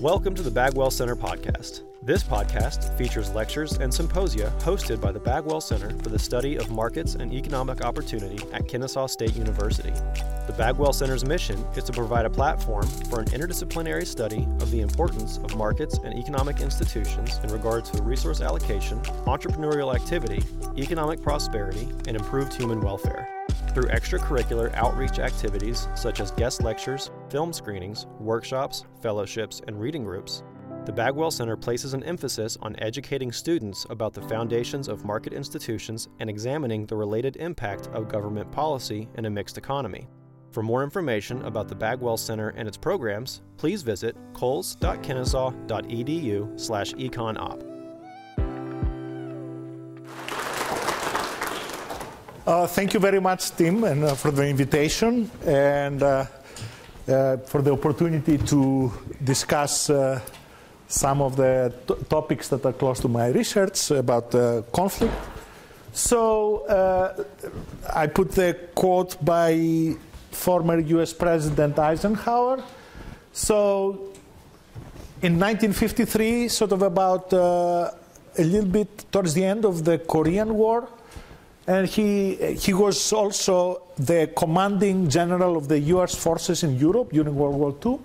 Welcome to the Bagwell Center podcast. This podcast features lectures and symposia hosted by the Bagwell Center for the Study of Markets and Economic Opportunity at Kennesaw State University. The Bagwell Center's mission is to provide a platform for an interdisciplinary study of the importance of markets and economic institutions in regard to resource allocation, entrepreneurial activity, economic prosperity, and improved human welfare. Through extracurricular outreach activities such as guest lectures, film screenings, workshops, fellowships, and reading groups, the Bagwell Center places an emphasis on educating students about the foundations of market institutions and examining the related impact of government policy in a mixed economy. For more information about the Bagwell Center and its programs, please visit coles.kennesaw.edu/econop. Uh, thank you very much, Tim, and uh, for the invitation and uh for the opportunity to discuss uh, some of the topics that are close to my research about uh, conflict. So I put the quote by former U.S. President Eisenhower. So in 1953, sort of about a little bit towards the end of the Korean War and he, he was also the commanding general of the US forces in Europe during World War II.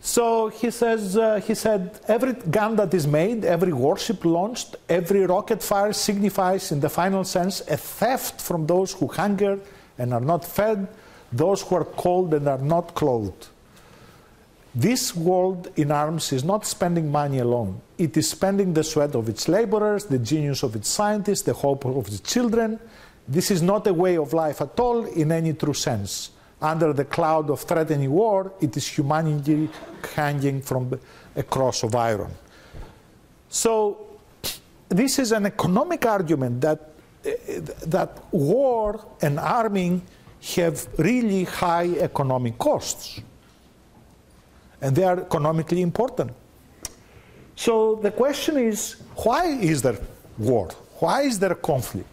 So he says, uh, he said, every gun that is made, every warship launched, every rocket fire signifies, in the final sense, a theft from those who hunger and are not fed, those who are cold and are not clothed. This world in arms is not spending money alone. It is spending the sweat of its laborers, the genius of its scientists, the hope of its children. This is not a way of life at all in any true sense. Under the cloud of threatening war, it is humanity hanging from a cross of iron. So, this is an economic argument that, that war and arming have really high economic costs and they are economically important. So the question is why is there war? Why is there conflict?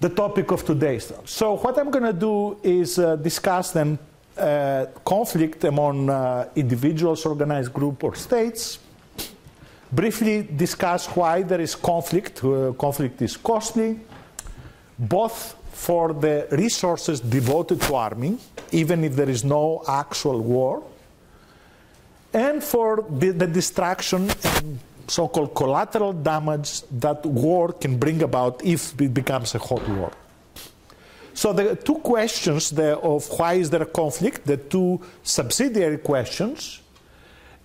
The topic of today's. So, what I'm going to do is uh, discuss then uh, conflict among uh, individuals, organized group, or states. Briefly discuss why there is conflict. Uh, conflict is costly, both for the resources devoted to arming, even if there is no actual war, and for the, the distraction and so called collateral damage that war can bring about if it becomes a hot war. So the two questions of why is there a conflict, the two subsidiary questions,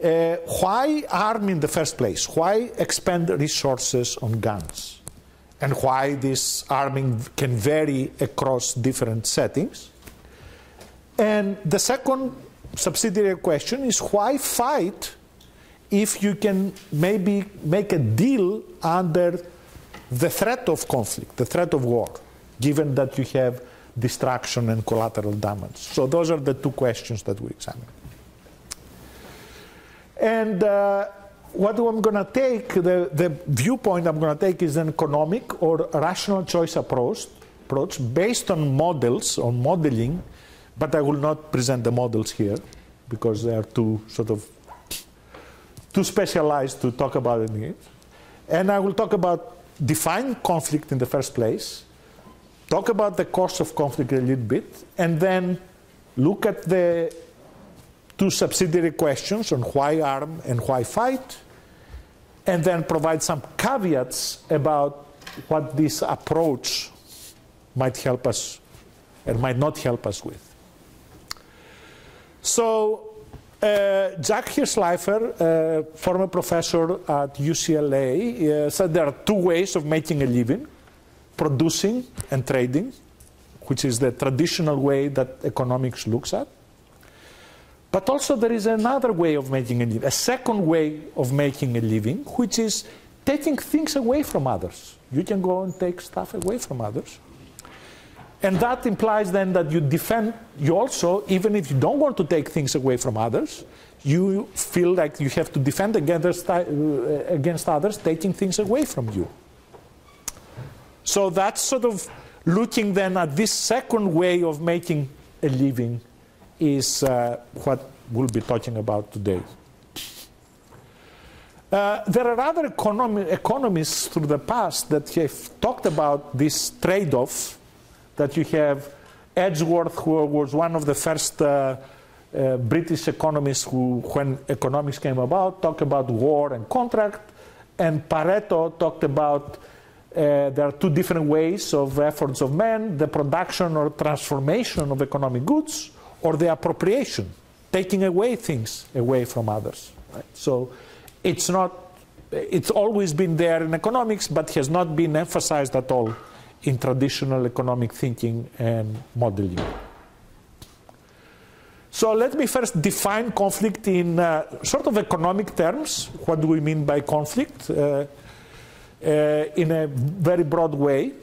uh, why arm in the first place? Why expend resources on guns? and why this arming can vary across different settings. And the second subsidiary question is why fight if you can maybe make a deal under the threat of conflict, the threat of war, given that you have destruction and collateral damage. So those are the two questions that we examine. And uh, what I'm going to take, the, the viewpoint I'm going to take is an economic or rational choice approach, approach based on models, on modeling, but I will not present the models here because they are too sort of too specialized to talk about it. And I will talk about define conflict in the first place, talk about the cost of conflict a little bit, and then look at the two subsidiary questions on why arm and why fight, and then provide some caveats about what this approach might help us and might not help us with. So, uh, Jack Hirshleifer, uh, former professor at UCLA, uh, said there are two ways of making a living producing and trading, which is the traditional way that economics looks at. But also, there is another way of making a living, a second way of making a living, which is taking things away from others. You can go and take stuff away from others. And that implies then that you defend, you also, even if you don't want to take things away from others, you feel like you have to defend against, uh, against others taking things away from you. So that's sort of looking then at this second way of making a living is uh, what we'll be talking about today. Uh, there are other economists through the past that have talked about this trade off that you have Edgeworth, who was one of the first uh, uh, British economists who, when economics came about, talked about war and contract, and Pareto talked about uh, there are two different ways of efforts of men the production or transformation of economic goods, or the appropriation, taking away things away from others. Right? So it's not, it's always been there in economics, but has not been emphasized at all in traditional economic thinking and modeling. So let me first define conflict in uh, sort of economic terms. What do we mean by conflict? Uh, uh, in a very broad way.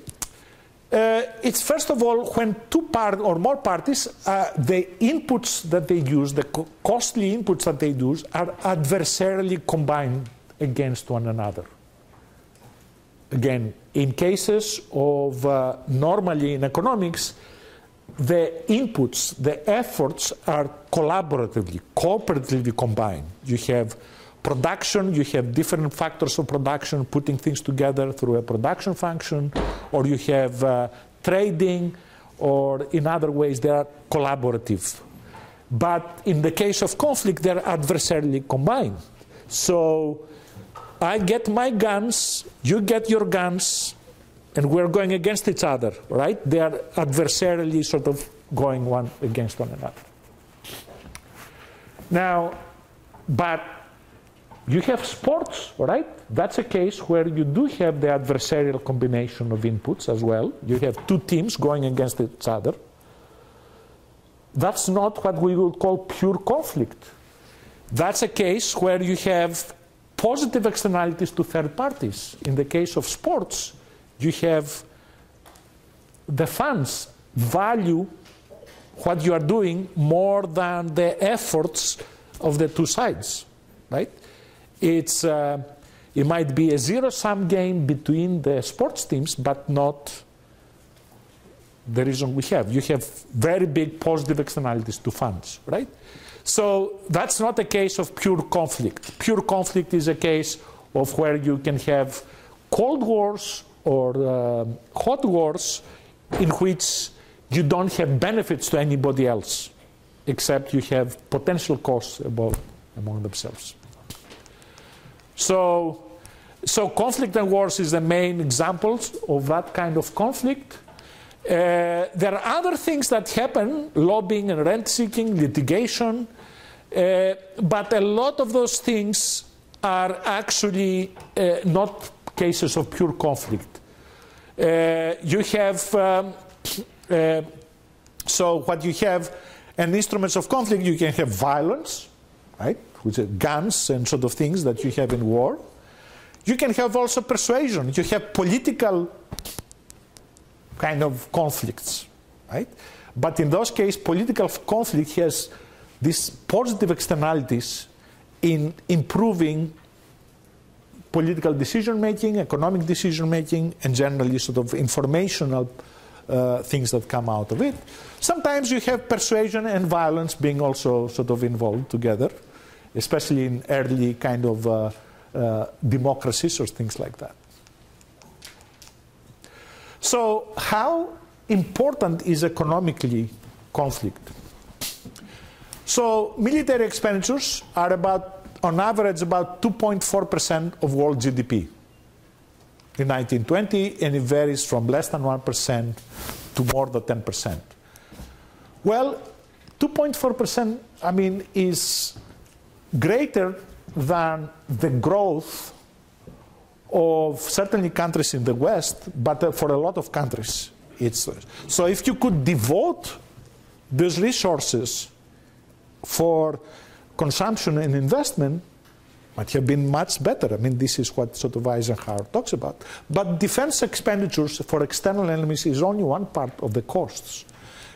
Uh, it's first of all when two part or more parties, uh, the inputs that they use, the co- costly inputs that they use, are adversarially combined against one another. Again, in cases of uh, normally in economics, the inputs, the efforts are collaboratively, cooperatively combined. You have production, you have different factors of production putting things together through a production function, or you have uh, trading, or in other ways they are collaborative. But in the case of conflict, they're adversarially combined. So I get my guns, you get your guns, and we're going against each other, right? They are adversarially sort of going one against one another. Now, but you have sports, right? That's a case where you do have the adversarial combination of inputs as well. You have two teams going against each other. That's not what we would call pure conflict. That's a case where you have positive externalities to third parties. In the case of sports, you have the fans value what you are doing more than the efforts of the two sides, right? It's, uh, it might be a zero sum game between the sports teams, but not the reason we have. You have very big positive externalities to fans, right? So that's not a case of pure conflict. Pure conflict is a case of where you can have cold wars or uh, hot wars in which you don't have benefits to anybody else except you have potential costs about, among themselves. So, so conflict and wars is the main examples of that kind of conflict. Uh, there are other things that happen, lobbying and rent seeking, litigation, uh, but a lot of those things are actually uh, not cases of pure conflict. Uh, you have, um, uh, so what you have, and instruments of conflict, you can have violence, right, which are guns and sort of things that you have in war. You can have also persuasion. You have political kind of conflicts, right? But in those cases, political conflict has these positive externalities in improving political decision making, economic decision making, and generally sort of informational uh, things that come out of it. Sometimes you have persuasion and violence being also sort of involved together, especially in early kind of uh, uh, democracies or things like that. So, how important is economically conflict? So, military expenditures are about on average about 2.4% of world GDP in 1920, and it varies from less than 1% to more than 10%. Well, 2.4%, I mean, is greater than the growth of certainly countries in the West, but uh, for a lot of countries. It's, so if you could devote those resources for consumption and investment might have been much better. I mean, this is what sort of Eisenhower talks about. But defense expenditures for external enemies is only one part of the costs.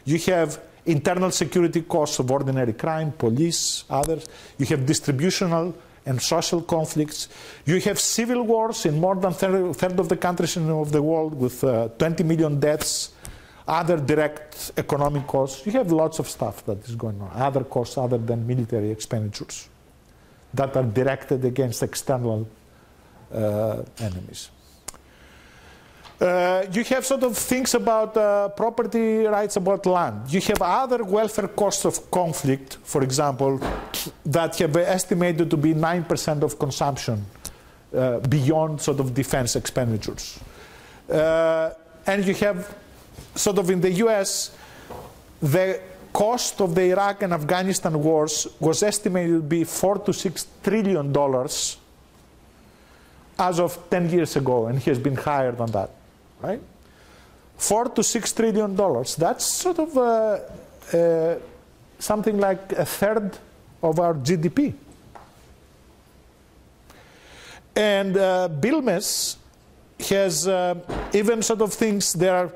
You have internal security costs of ordinary crime, police, others. You have distributional and social conflicts. You have civil wars in more than a third of the countries of the world with uh, 20 million deaths other direct economic costs. You have lots of stuff that is going on, other costs other than military expenditures that are directed against external uh, enemies. Uh, you have sort of things about uh, property rights about land. You have other welfare costs of conflict, for example, that have been estimated to be 9% of consumption uh, beyond sort of defense expenditures. Uh, and you have sort of in the US, the cost of the Iraq and Afghanistan wars was estimated to be four to six trillion dollars as of 10 years ago, and he has been higher than that right? Four to six trillion dollars. That's sort of uh, uh, something like a third of our GDP. And uh, Bilmes has uh, even sort of things, there are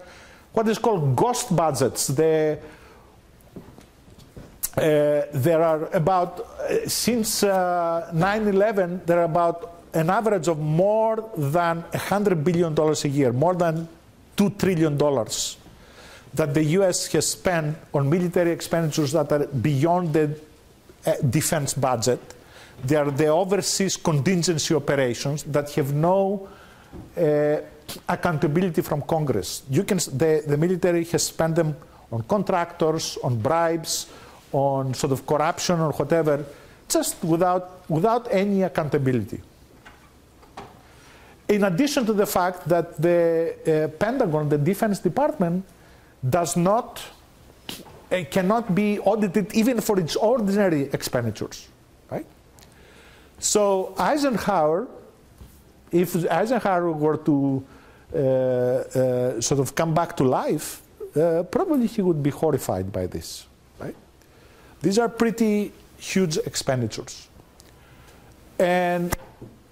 what is called ghost budgets. They, uh, there are about, uh, since 9-11, there are about an average of more than $100 billion a year, more than $2 trillion that the US has spent on military expenditures that are beyond the uh, defense budget. They are the overseas contingency operations that have no uh, accountability from Congress. You can, the, the military has spent them on contractors, on bribes, on sort of corruption or whatever, just without, without any accountability in addition to the fact that the uh, Pentagon, the Defense Department, does not, uh, cannot be audited even for its ordinary expenditures, right? So Eisenhower, if Eisenhower were to sort of come back to life, uh, probably he would be horrified by this, right? These are pretty huge expenditures. And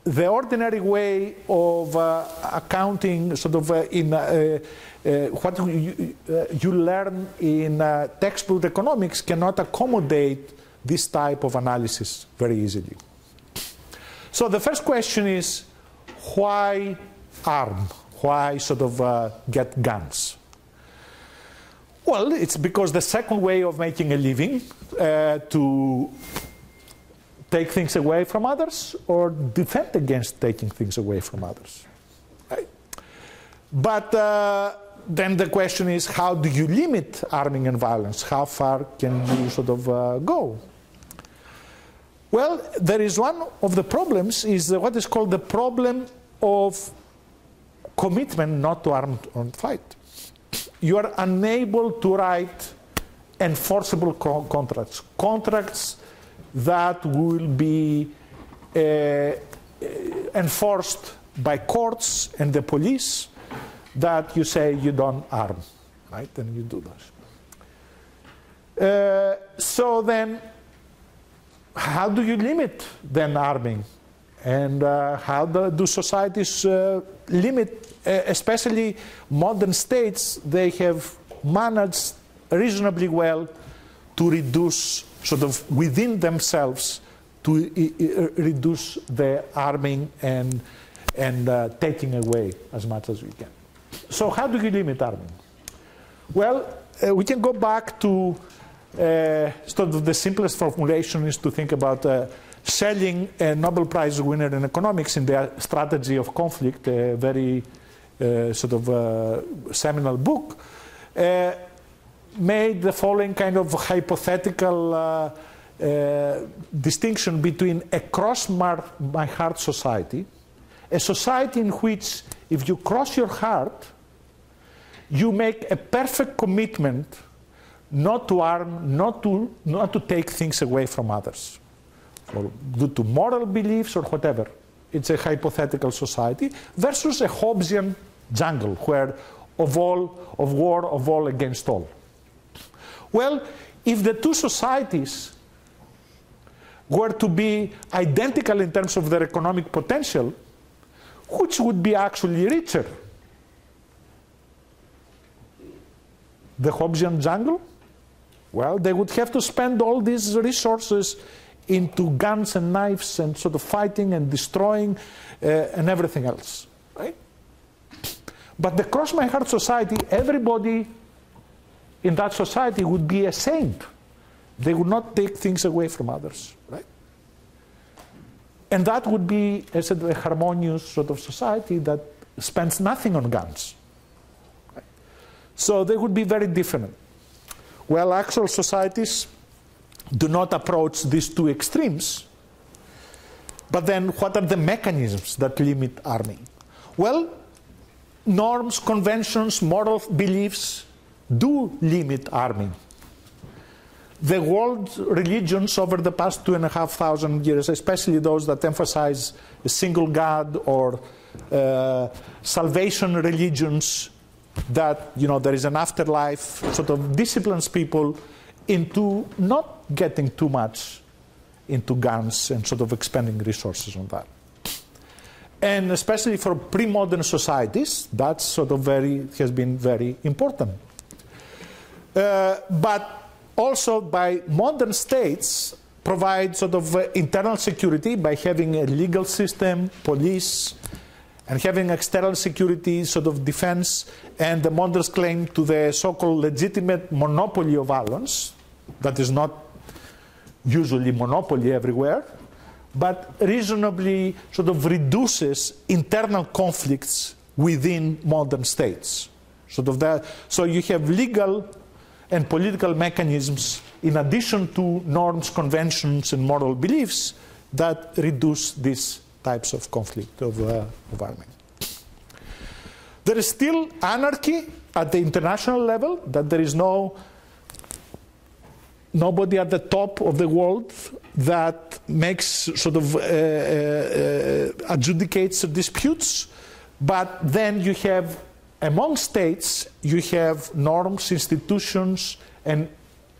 the ordinary way of uh, accounting, sort of uh, in uh, uh what you, uh, you, learn in uh, textbook economics, cannot accommodate this type of analysis very easily. So the first question is why arm? Why sort of get guns? Well, it's because the second way of making a living to take things away from others or defend against taking things away from others. But uh, then the question is how do you limit arming and violence? How far can you sort of uh, go? Well, there is one of the problems is what is called the problem of commitment not to armed fight. You are unable to write enforceable co contracts, contracts that will be uh, uh, enforced by courts and the police that you say you don't arm, right? And you do that. Uh, so then, how do you limit then arming? And uh, how do, do societies uh, limit, uh, especially modern states, they have managed reasonably well to reduce sort of within themselves to reduce the arming and, and uh, taking away as much as we can. So how do you limit arming? Well, uh, we can go back to uh, sort of the simplest formulation is to think about uh, Schelling a Nobel Prize winner in economics in their strategy of conflict, a very uh, sort of uh, seminal book made the following kind of hypothetical uh, uh, distinction between a cross my heart society, a society in which if you cross your heart, you make a perfect commitment not to arm, not to, not to take things away from others, or due to moral beliefs or whatever. It's a hypothetical society versus a Hobbesian jungle where of all, of war, of all against all. Well, if the two societies were to be identical in terms of their economic potential, which would be actually richer? The Hobbesian jungle? Well, they would have to spend all these resources into guns and knives and sort of fighting and destroying uh, and everything else, right? But the cross my heart society, everybody in that society would be a saint. They would not take things away from others, right? And that would be, I said, a harmonious sort of society that spends nothing on guns. Right? So they would be very different. Well, actual societies do not approach these two extremes. But then, what are the mechanisms that limit arming? Well, norms, conventions, moral beliefs do limit arming. The world religions over the past two and a half thousand years, especially those that emphasize a single God or uh, salvation religions, that you know there is an afterlife, sort of disciplines people into not getting too much into guns and sort of expending resources on that. And especially for pre-modern societies, that sort of very has been very important. Uh, but also by modern states provide sort of uh, internal security by having a legal system, police, and having external security sort of defense and the modern claim to the so-called legitimate monopoly of violence that is not usually monopoly everywhere but reasonably sort of reduces internal conflicts within modern states sort of that so you have legal and political mechanisms in addition to norms conventions and moral beliefs that reduce these types of conflict of, uh, arming. There is still anarchy at the international level, that there is no nobody at the top of the world that makes sort of uh, uh, uh, adjudicates disputes, but then you have among states you have norms, institutions, and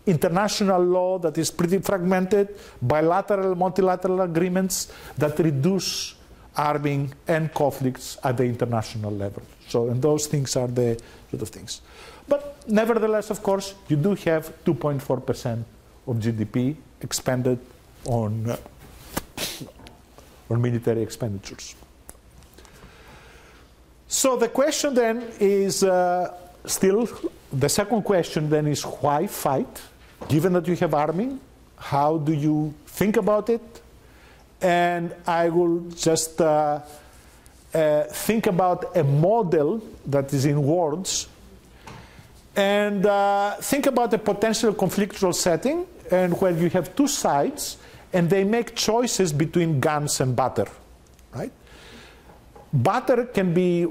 international law that is pretty fragmented, bilateral, multilateral agreements that reduce arming and conflicts at the international level. So, and those things are the sort of things. But nevertheless, of course, you do have 2.4% of GDP expended on, uh, on military expenditures. So the question then is uh, still, the second question then is why fight? given that you have arming, how do you think about it? And I will just uh, uh, think about a model that is in words and uh, think about a potential conflictual setting and where you have two sides and they make choices between guns and butter, right? Butter can be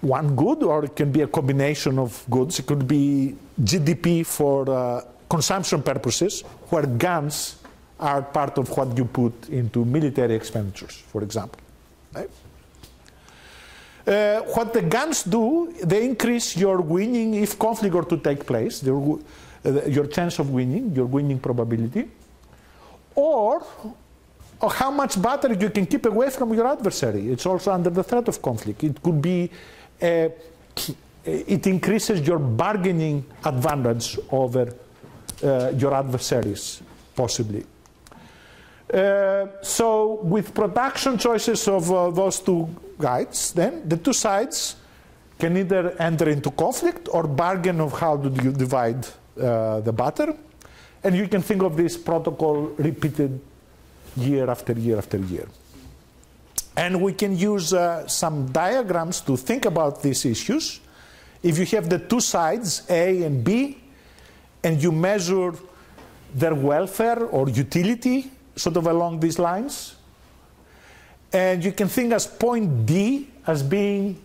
one good or it can be a combination of goods. It could be GDP for uh, consumption purposes, where guns are part of what you put into military expenditures, for example. Right? Uh, what the guns do, they increase your winning if conflict were to take place, your, uh, your chance of winning, your winning probability, or, or how much battery you can keep away from your adversary. It's also under the threat of conflict. It could be, uh, it increases your bargaining advantage over uh, your adversaries, possibly. Uh, so with production choices of uh, those two guides, then the two sides can either enter into conflict or bargain of how do you divide uh, the butter. And you can think of this protocol repeated year after year after year. And we can use uh, some diagrams to think about these issues. If you have the two sides, A and B, and you measure their welfare or utility sort of along these lines. And you can think as point D as being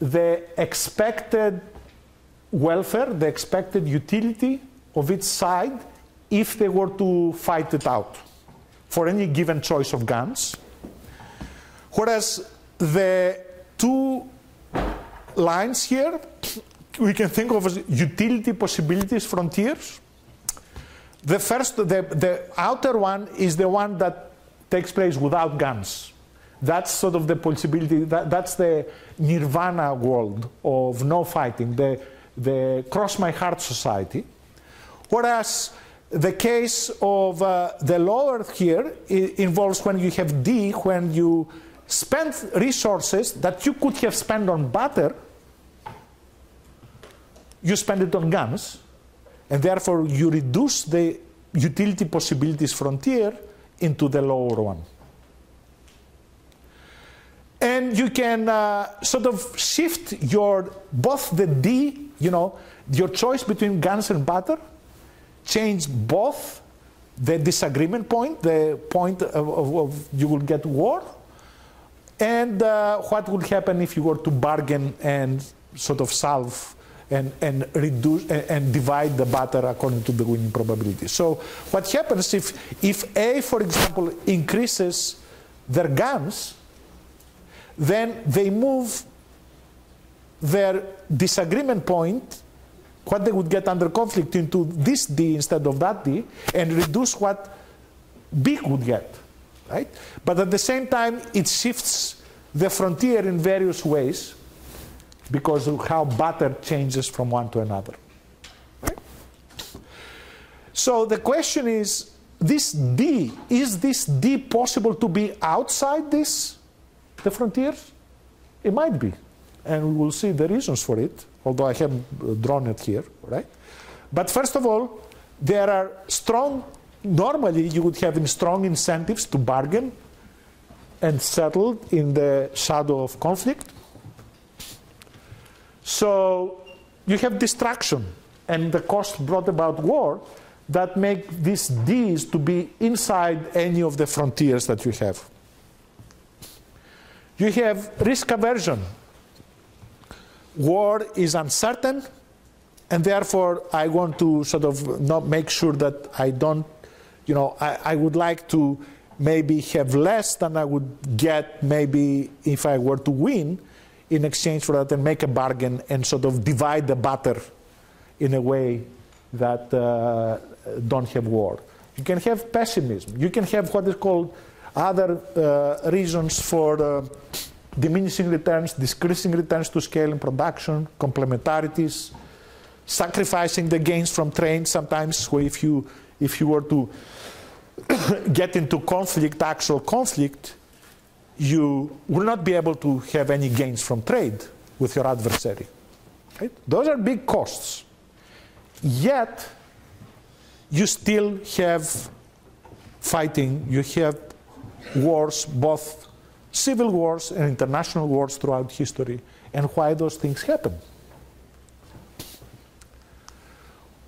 the expected welfare, the expected utility of each side if they were to fight it out for any given choice of guns. Whereas the two lines here we can think of as utility possibilities frontiers. The first, the, the outer one is the one that takes place without guns. That's sort of the possibility, that, that's the nirvana world of no fighting, the, the cross my heart society. Whereas the case of uh, the lower here involves when you have D, when you spend resources that you could have spent on butter you spend it on guns, And therefore, you reduce the utility possibilities frontier into the lower one. And you can uh, sort of shift your both the D, you know, your choice between guns and butter, change both the disagreement point, the point of, of, of you will get war, and uh, what would happen if you were to bargain and sort of solve and, and reduce and, and divide the butter according to the winning probability. So what happens if, if A, for example, increases their guns, then they move their disagreement point, what they would get under conflict, into this D instead of that D, and reduce what B would get, right? But at the same time, it shifts the frontier in various ways because of how butter changes from one to another. Right? So the question is, this D, is this D possible to be outside this, the frontiers? It might be. And we will see the reasons for it, although I haven't uh, drawn it here, right? But first of all, there are strong, normally you would have strong incentives to bargain and settle in the shadow of conflict. So you have distraction and the cost brought about war that make these Ds to be inside any of the frontiers that you have. You have risk aversion. War is uncertain, and therefore I want to sort of not make sure that I don't, you know, I, I would like to maybe have less than I would get maybe if I were to win in exchange for that and make a bargain and sort of divide the butter in a way that uh, don't have war. You can have pessimism. You can have what is called other uh, reasons for uh, diminishing returns, decreasing returns to scale in production, complementarities, sacrificing the gains from trade sometimes if you if you were to get into conflict, actual conflict, you will not be able to have any gains from trade with your adversary. Right? Those are big costs. Yet, you still have fighting, you have wars, both civil wars and international wars throughout history, and why those things happen.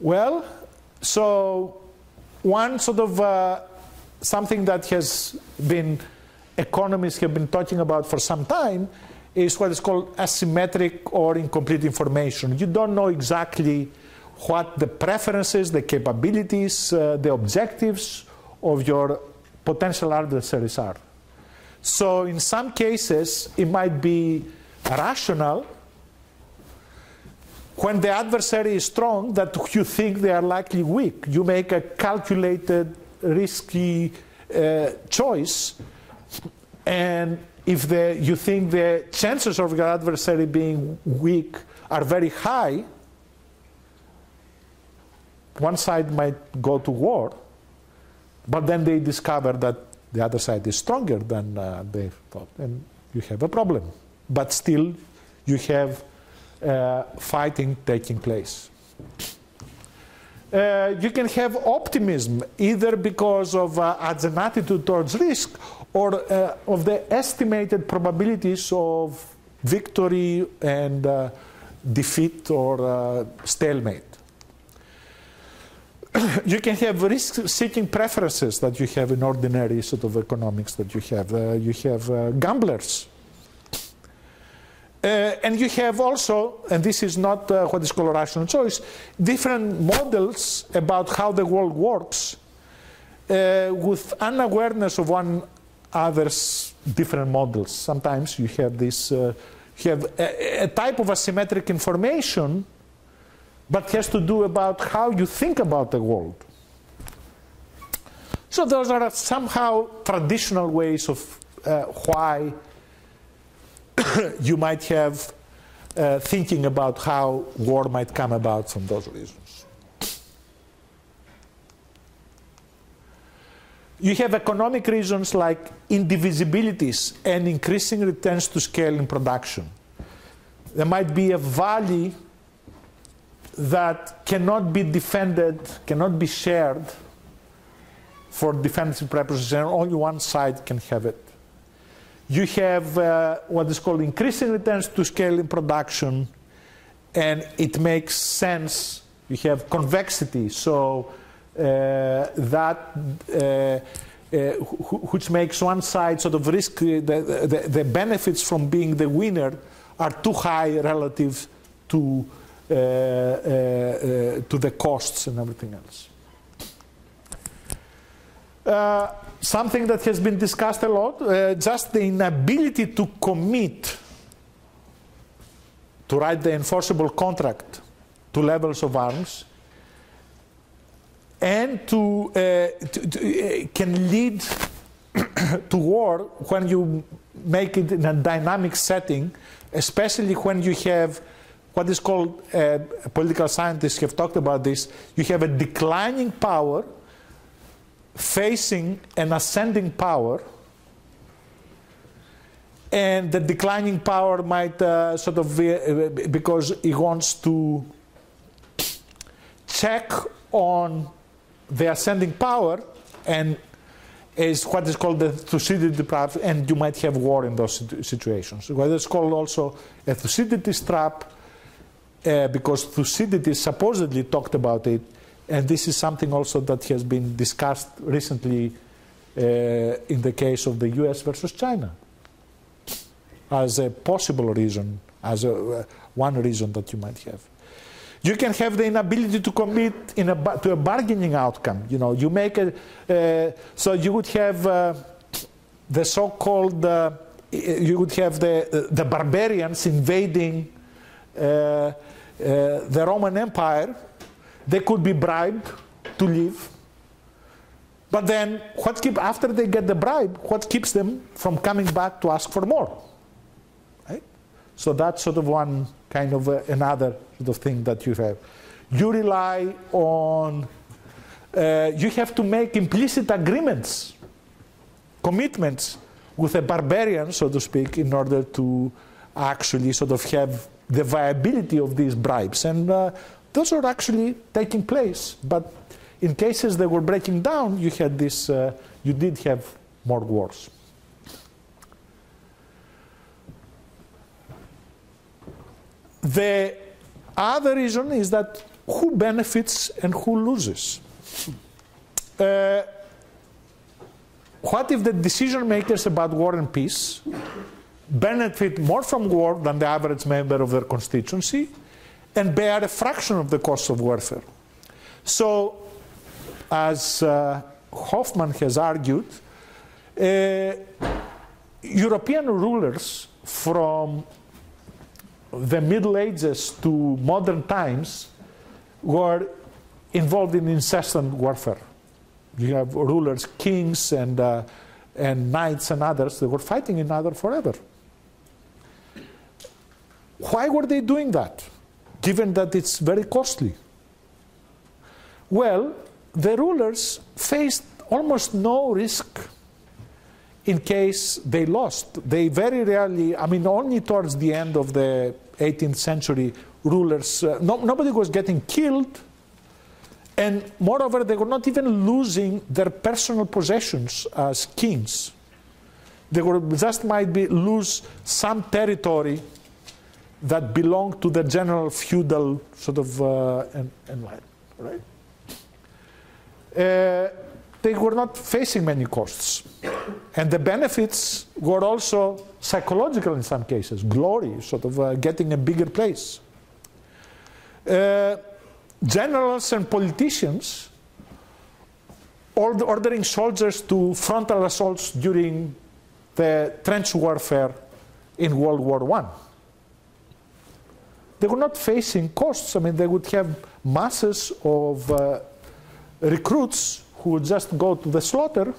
Well, so one sort of uh, something that has been economists have been talking about for some time is what is called asymmetric or incomplete information. You don't know exactly what the preferences, the capabilities, uh, the objectives of your potential adversaries are. So, in some cases, it might be rational when the adversary is strong that you think they are likely weak. You make a calculated, risky uh, choice and if the, you think the chances of your adversary being weak are very high, one side might go to war, but then they discover that the other side is stronger than uh, they thought, and you have a problem. But still, you have uh, fighting taking place. Uh, you can have optimism either because of uh, an attitude towards risk or uh, of the estimated probabilities of victory and uh, defeat or uh, stalemate. you can have risk-seeking preferences that you have in ordinary sort of economics that you have. Uh, you have gamblers uh, and you have also, and this is not uh, what is called rational choice, different models about how the world works uh, with unawareness of one other's different models. Sometimes you have this, uh, you have a, a, type of asymmetric information, but has to do about how you think about the world. So those are somehow traditional ways of uh, why you might have uh, thinking about how war might come about from those reasons. You have economic reasons like indivisibilities and increasing returns to scale in production. There might be a valley that cannot be defended, cannot be shared for defensive purposes, and only one side can have it. You have uh, what is called increasing returns to scale in production, and it makes sense. You have convexity, so uh, that uh, uh, which makes one side sort of risk the, the, the, benefits from being the winner are too high relative to uh, uh, to the costs and everything else. Uh, something that has been discussed a lot, uh, just the inability to commit to write the enforceable contract to levels of arms and to, uh, to, to uh, can lead to war when you make it in a dynamic setting, especially when you have what is called uh, political scientists have talked about this. You have a declining power facing an ascending power, and the declining power might uh, sort of be, uh, because it wants to check on the ascending power and is what is called the Thucydides trap, and you might have war in those situations. What is called also a Thucydides trap, uh, because Thucydides supposedly talked about it, and this is something also that has been discussed recently uh, in the case of the US versus China as a possible reason, as a, uh, one reason that you might have. You can have the inability to commit a, to a bargaining outcome. You know, you make a, uh, so you would have uh, the so-called, uh, you would have the, the barbarians invading Uh, uh, the Roman Empire. They could be bribed to leave. But then, what keep after they get the bribe? What keeps them from coming back to ask for more? Right? So that's sort of one kind of uh, another sort of thing that you have. You rely on, uh, you have to make implicit agreements, commitments with a barbarian, so to speak, in order to actually sort of have the viability of these bribes. And uh, those are actually taking place. But in cases that were breaking down, you had this, uh, you did have more wars. The other reason is that who benefits and who loses? Uh, what if the decision makers about war and peace benefit more from war than the average member of their constituency and bear a fraction of the cost of warfare? So, as uh, Hoffman has argued, uh, European rulers from the Middle Ages to modern times were involved in incessant warfare. You have rulers, kings, and, uh, and knights and others that were fighting each other forever. Why were they doing that, given that it's very costly? Well, the rulers faced almost no risk in case they lost. They very rarely, I mean, only towards the end of the 18th century, rulers, uh, no, nobody was getting killed. And moreover, they were not even losing their personal possessions as kings. They were just might be lose some territory that belonged to the general feudal sort of uh, environment, right? Uh, they were not facing many costs. And the benefits were also psychological in some cases, glory, sort of uh, getting a bigger place. Uh, generals and politicians ordering soldiers to frontal assaults during the trench warfare in World War I. They were not facing costs. I mean, they would have masses of uh, recruits who would just go to the slaughter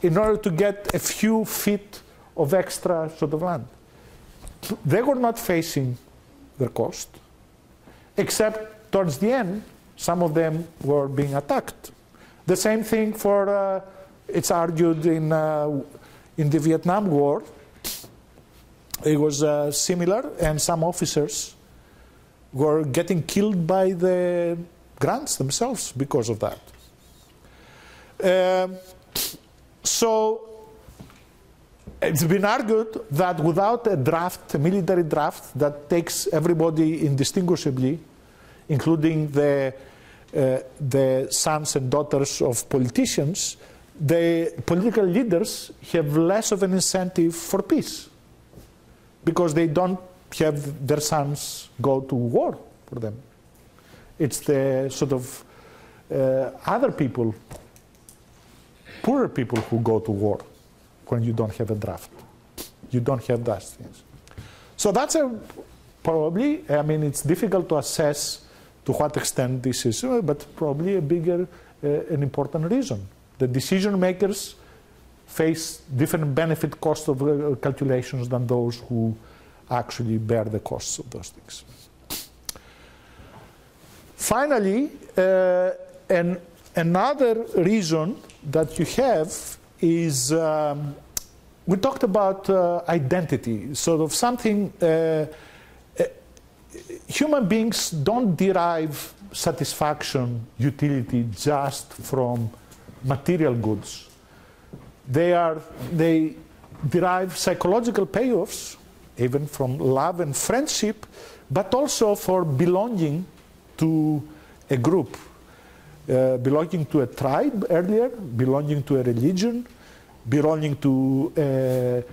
in order to get a few feet of extra sort of land. They were not facing the cost, except towards the end, some of them were being attacked. The same thing for, uh, it's argued in, uh, in the Vietnam War. It was uh, similar, and some officers were getting killed by the grants themselves because of that. Um, so it's been argued that without a draft, a military draft that takes everybody indistinguishably, including the, uh, the sons and daughters of politicians, the political leaders have less of an incentive for peace because they don't have their sons go to war for them. It's the sort of uh, other people, poorer people who go to war when you don't have a draft. You don't have those things. So that's a probably, I mean, it's difficult to assess to what extent this is, uh, but probably a bigger, uh, an important reason. The decision makers face different benefit cost of uh, calculations than those who actually bear the costs of those things. Finally, uh, and another reason that you have is um, we talked about uh, identity, sort of something. Uh, uh human beings don't derive satisfaction, utility just from material goods. They are they derive psychological payoffs even from love and friendship, but also for belonging to a group, uh, belonging to a tribe earlier, belonging to a religion, belonging to a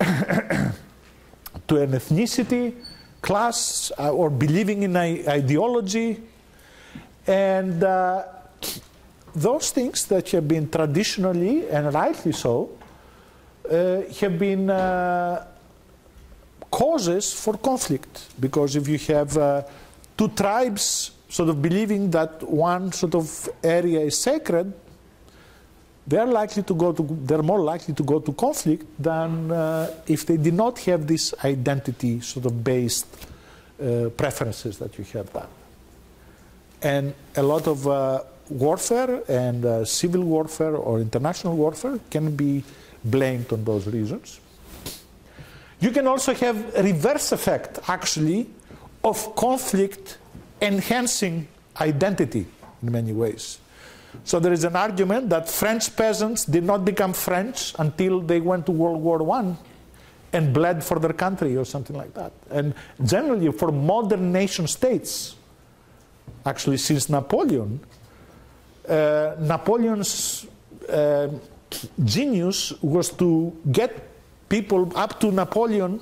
to an ethnicity, class, uh, or believing in an ideology, and uh, those things that have been traditionally and rightly so uh, have been uh, causes for conflict. Because if you have uh, two tribes sort of believing that one sort of area is sacred they're likely to go to they're more likely to go to conflict than uh, if they did not have this identity sort of based uh, preferences that you have done. And a lot of uh, warfare and uh, civil warfare or international warfare can be blamed on those reasons you can also have a reverse effect, actually, of conflict enhancing identity in many ways. So there is an argument that French peasants did not become French until they went to World War I and bled for their country or something like that. And generally, for modern nation states, actually since Napoleon, uh, Napoleon's uh, genius was to get people up to Napoleon,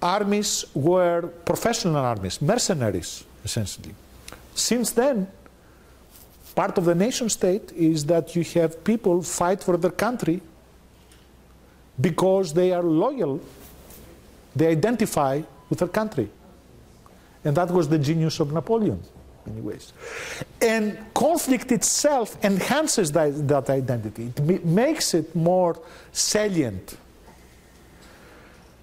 armies were professional armies, mercenaries, essentially. Since then, part of the nation state is that you have people fight for their country because they are loyal, they identify with their country. And that was the genius of Napoleon many ways. And conflict itself enhances that, that identity, it makes it more salient.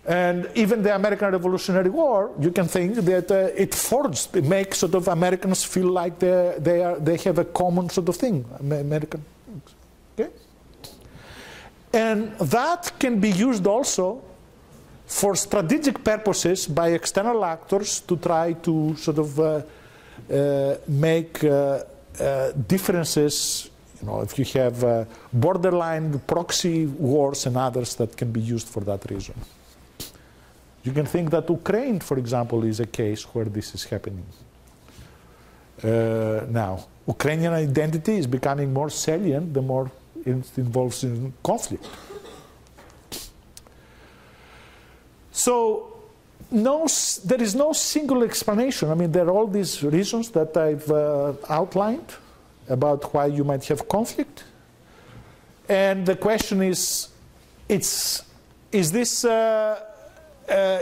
And even the American Revolutionary War, you can think that uh, it forged, it makes sort of Americans feel like they, they, are, they have a common sort of thing, American. Okay? And that can be used also for strategic purposes by external actors to try to sort of uh, make uh, uh, differences you know, if you have uh, borderline proxy wars and others that can be used for that reason. You can think that Ukraine, for example, is a case where this is happening. Uh, now, Ukrainian identity is becoming more salient the more it involves in conflict. So, no, there is no single explanation. I mean, there are all these reasons that I've uh, outlined about why you might have conflict. And the question is, it's, is this, uh, uh,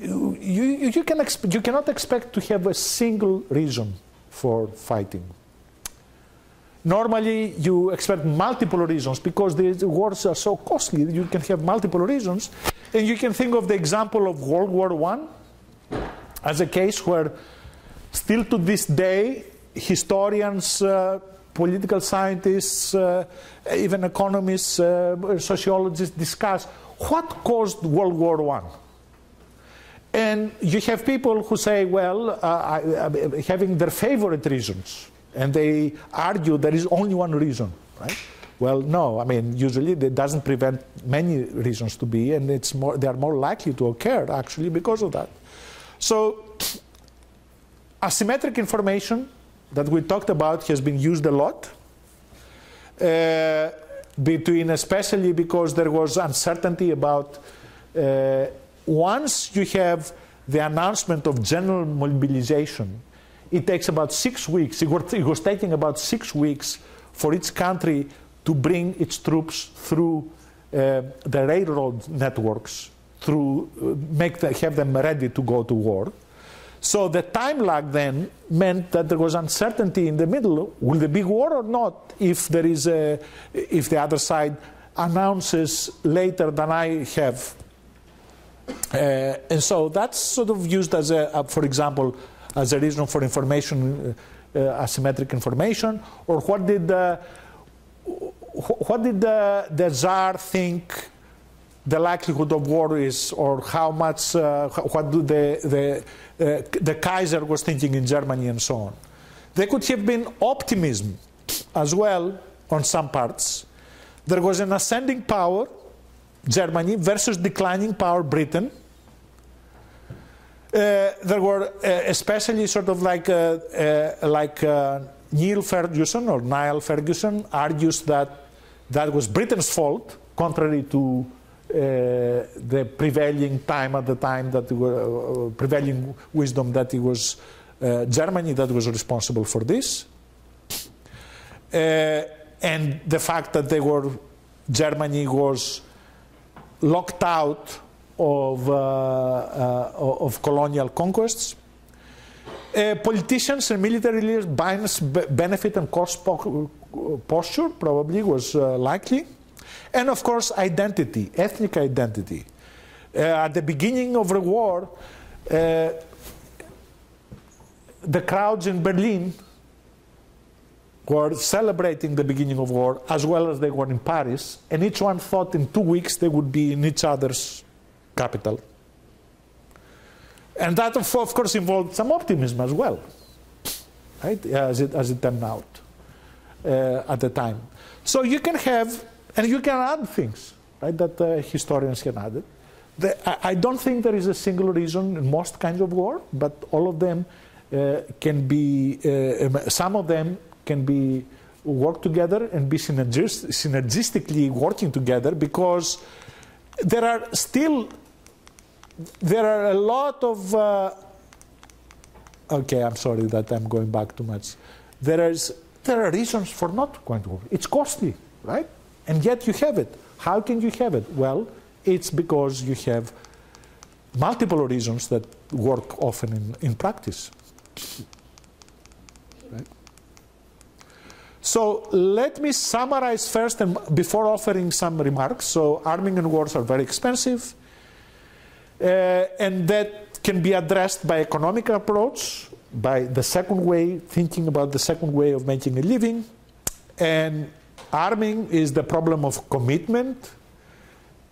you, you, can you cannot expect to have a single reason for fighting. Normally, you expect multiple reasons because the wars are so costly. You can have multiple reasons, and you can think of the example of World War I as a case where, still to this day, historians, uh, political scientists, uh, even economists, uh, sociologists discuss what caused World War I. And you have people who say, well, uh, I, I, having their favorite reasons, and they argue there is only one reason, right? Well, no, I mean, usually it doesn't prevent many reasons to be, and it's more, they are more likely to occur actually because of that. So, asymmetric information that we talked about has been used a lot. Uh, between, especially because there was uncertainty about uh, once you have the announcement of general mobilization, it takes about six weeks. It was, taking about six weeks for each country to bring its troops through uh, the railroad networks, through uh, make the, have them ready to go to war. So the time lag then meant that there was uncertainty in the middle. Will there be war or not? If there is a, if the other side announces later than I have. Uh, and so that's sort of used as a, uh, for example, as a reason for information, uh, uh asymmetric information, or what did the, what did the, the czar think the likelihood of war is, or how much, uh, what do the, the, uh, the Kaiser was thinking in Germany and so on. There could have been optimism as well on some parts. There was an ascending power, Germany, versus declining power, Britain. Uh, there were uh, especially sort of like, uh, like Neil Ferguson or Niall Ferguson argues that that was Britain's fault, contrary to uh, the prevailing time at the time that uh, prevailing wisdom that it was uh, Germany that was responsible for this, and the fact that they were Germany was locked out of, uh, uh, of colonial conquests. Uh, politicians and military leaders balance benefit and cost posture probably was likely. And of course, identity, ethnic identity. At the beginning of the war, the crowds in Berlin were celebrating the beginning of war as well as they were in Paris, and each one thought in two weeks they would be in each other's capital. And that, of course, involved some optimism as well, right, as it, as it turned out uh, at the time. So you can have and you can add things right, that uh, historians can add. The, I, don't think there is a single reason in most kinds of war, but all of them uh, can be, uh, um, some of them can be work together and be synergist, synergistically working together because there are still, there are a lot of, uh, okay, I'm sorry that I'm going back too much. There, is, there are reasons for not going to war. It's costly, right? And yet you have it. How can you have it? Well, it's because you have multiple reasons that work often in, in practice. Right? So let me summarize first and before offering some remarks. So arming and wars are very expensive, and that can be addressed by economic approach, by the second way, thinking about the second way of making a living, and Arming is the problem of commitment,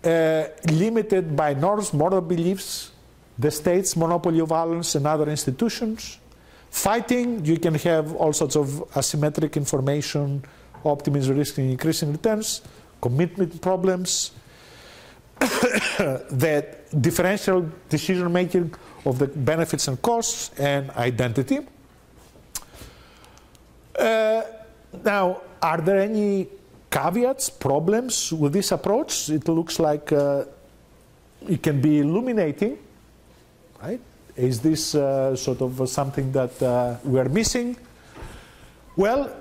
uh, limited by norms, moral beliefs, the state's monopoly of violence, and other institutions. Fighting, you can have all sorts of asymmetric information, optimism, risk, and increasing returns, commitment problems, the differential decision making of the benefits and costs, and identity. Uh, now, are there any caveats, problems with this approach? It looks like uh, it can be illuminating, right? Is this uh, sort of something that uh, we are missing? Well,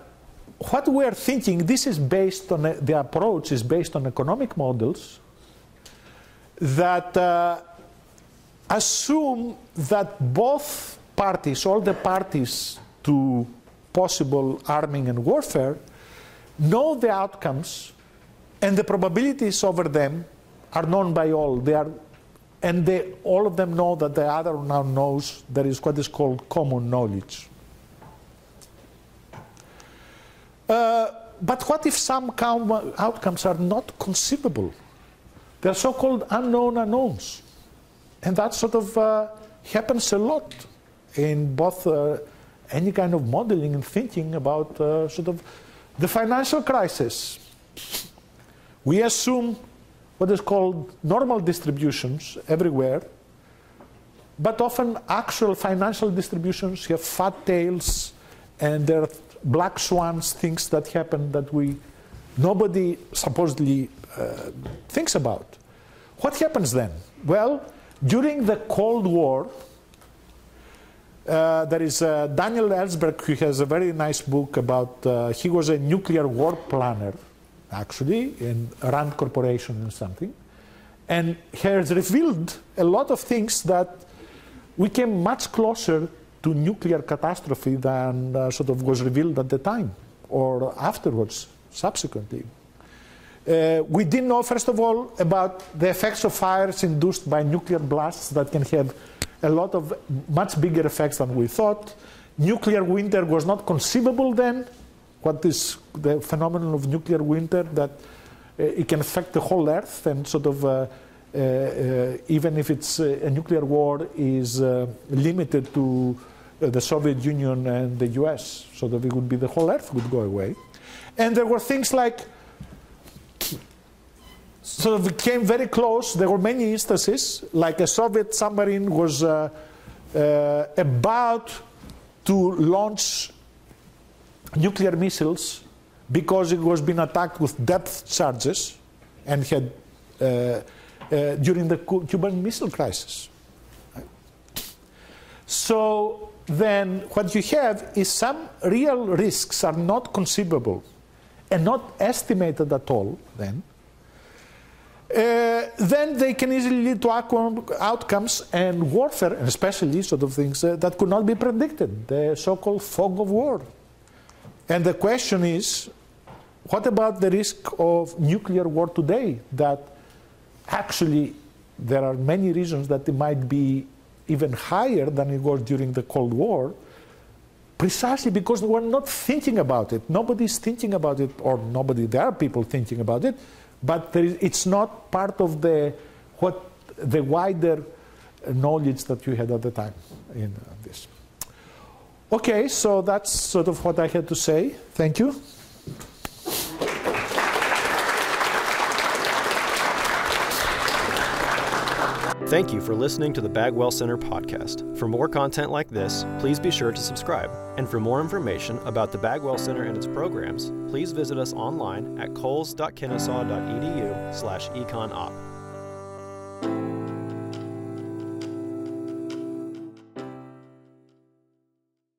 what we are thinking, this is based on the approach is based on economic models that uh, assume that both parties, all the parties to possible arming and warfare, know the outcomes and the probabilities over them are known by all. They are, and they, all of them know that the other now knows there is what is called common knowledge. Uh, but what if some outcomes are not conceivable? They're so called unknown unknowns. And that sort of uh, happens a lot in both uh, any kind of modeling and thinking about uh, sort of the financial crisis. We assume what is called normal distributions everywhere, but often actual financial distributions have fat tails and there are black swans, things that happen that we nobody supposedly uh, thinks about. What happens then? Well, during the Cold War, uh, there is uh, Daniel Ellsberg who has a very nice book about, uh, he was a nuclear war planner, actually, in Rand Corporation and something, and has revealed a lot of things that we came much closer to nuclear catastrophe than uh, sort of was revealed at the time or afterwards, subsequently. Uh, we didn't know, first of all, about the effects of fires induced by nuclear blasts that can have a lot of much bigger effects than we thought. Nuclear winter was not conceivable then. What is the phenomenon of nuclear winter that uh, it can affect the whole Earth and sort of uh, uh, uh even if it's uh, a nuclear war is limited to the Soviet Union and the US, so that it would be the whole Earth would go away. And there were things like so we came very close. There were many instances, like a Soviet submarine was uh, uh, about to launch nuclear missiles because it was being attacked with depth charges and had uh, uh during the Cuban Missile Crisis. So then what you have is some real risks are not conceivable and not estimated at all then uh, then they can easily lead to outcomes and warfare, and especially sort of things uh, that could not be predicted, the so-called fog of war. And the question is, what about the risk of nuclear war today? That actually there are many reasons that it might be even higher than it was during the Cold War, precisely because we're not thinking about it. Nobody's thinking about it, or nobody, there are people thinking about it, but is, it's not part of the what the wider knowledge that you had at the time in this. Okay, so that's sort of what I had to say. Thank you. Thank you for listening to the Bagwell Center podcast. For more content like this, please be sure to subscribe. And for more information about the Bagwell Center and its programs, please visit us online at coles.kennesaw.edu slash econop.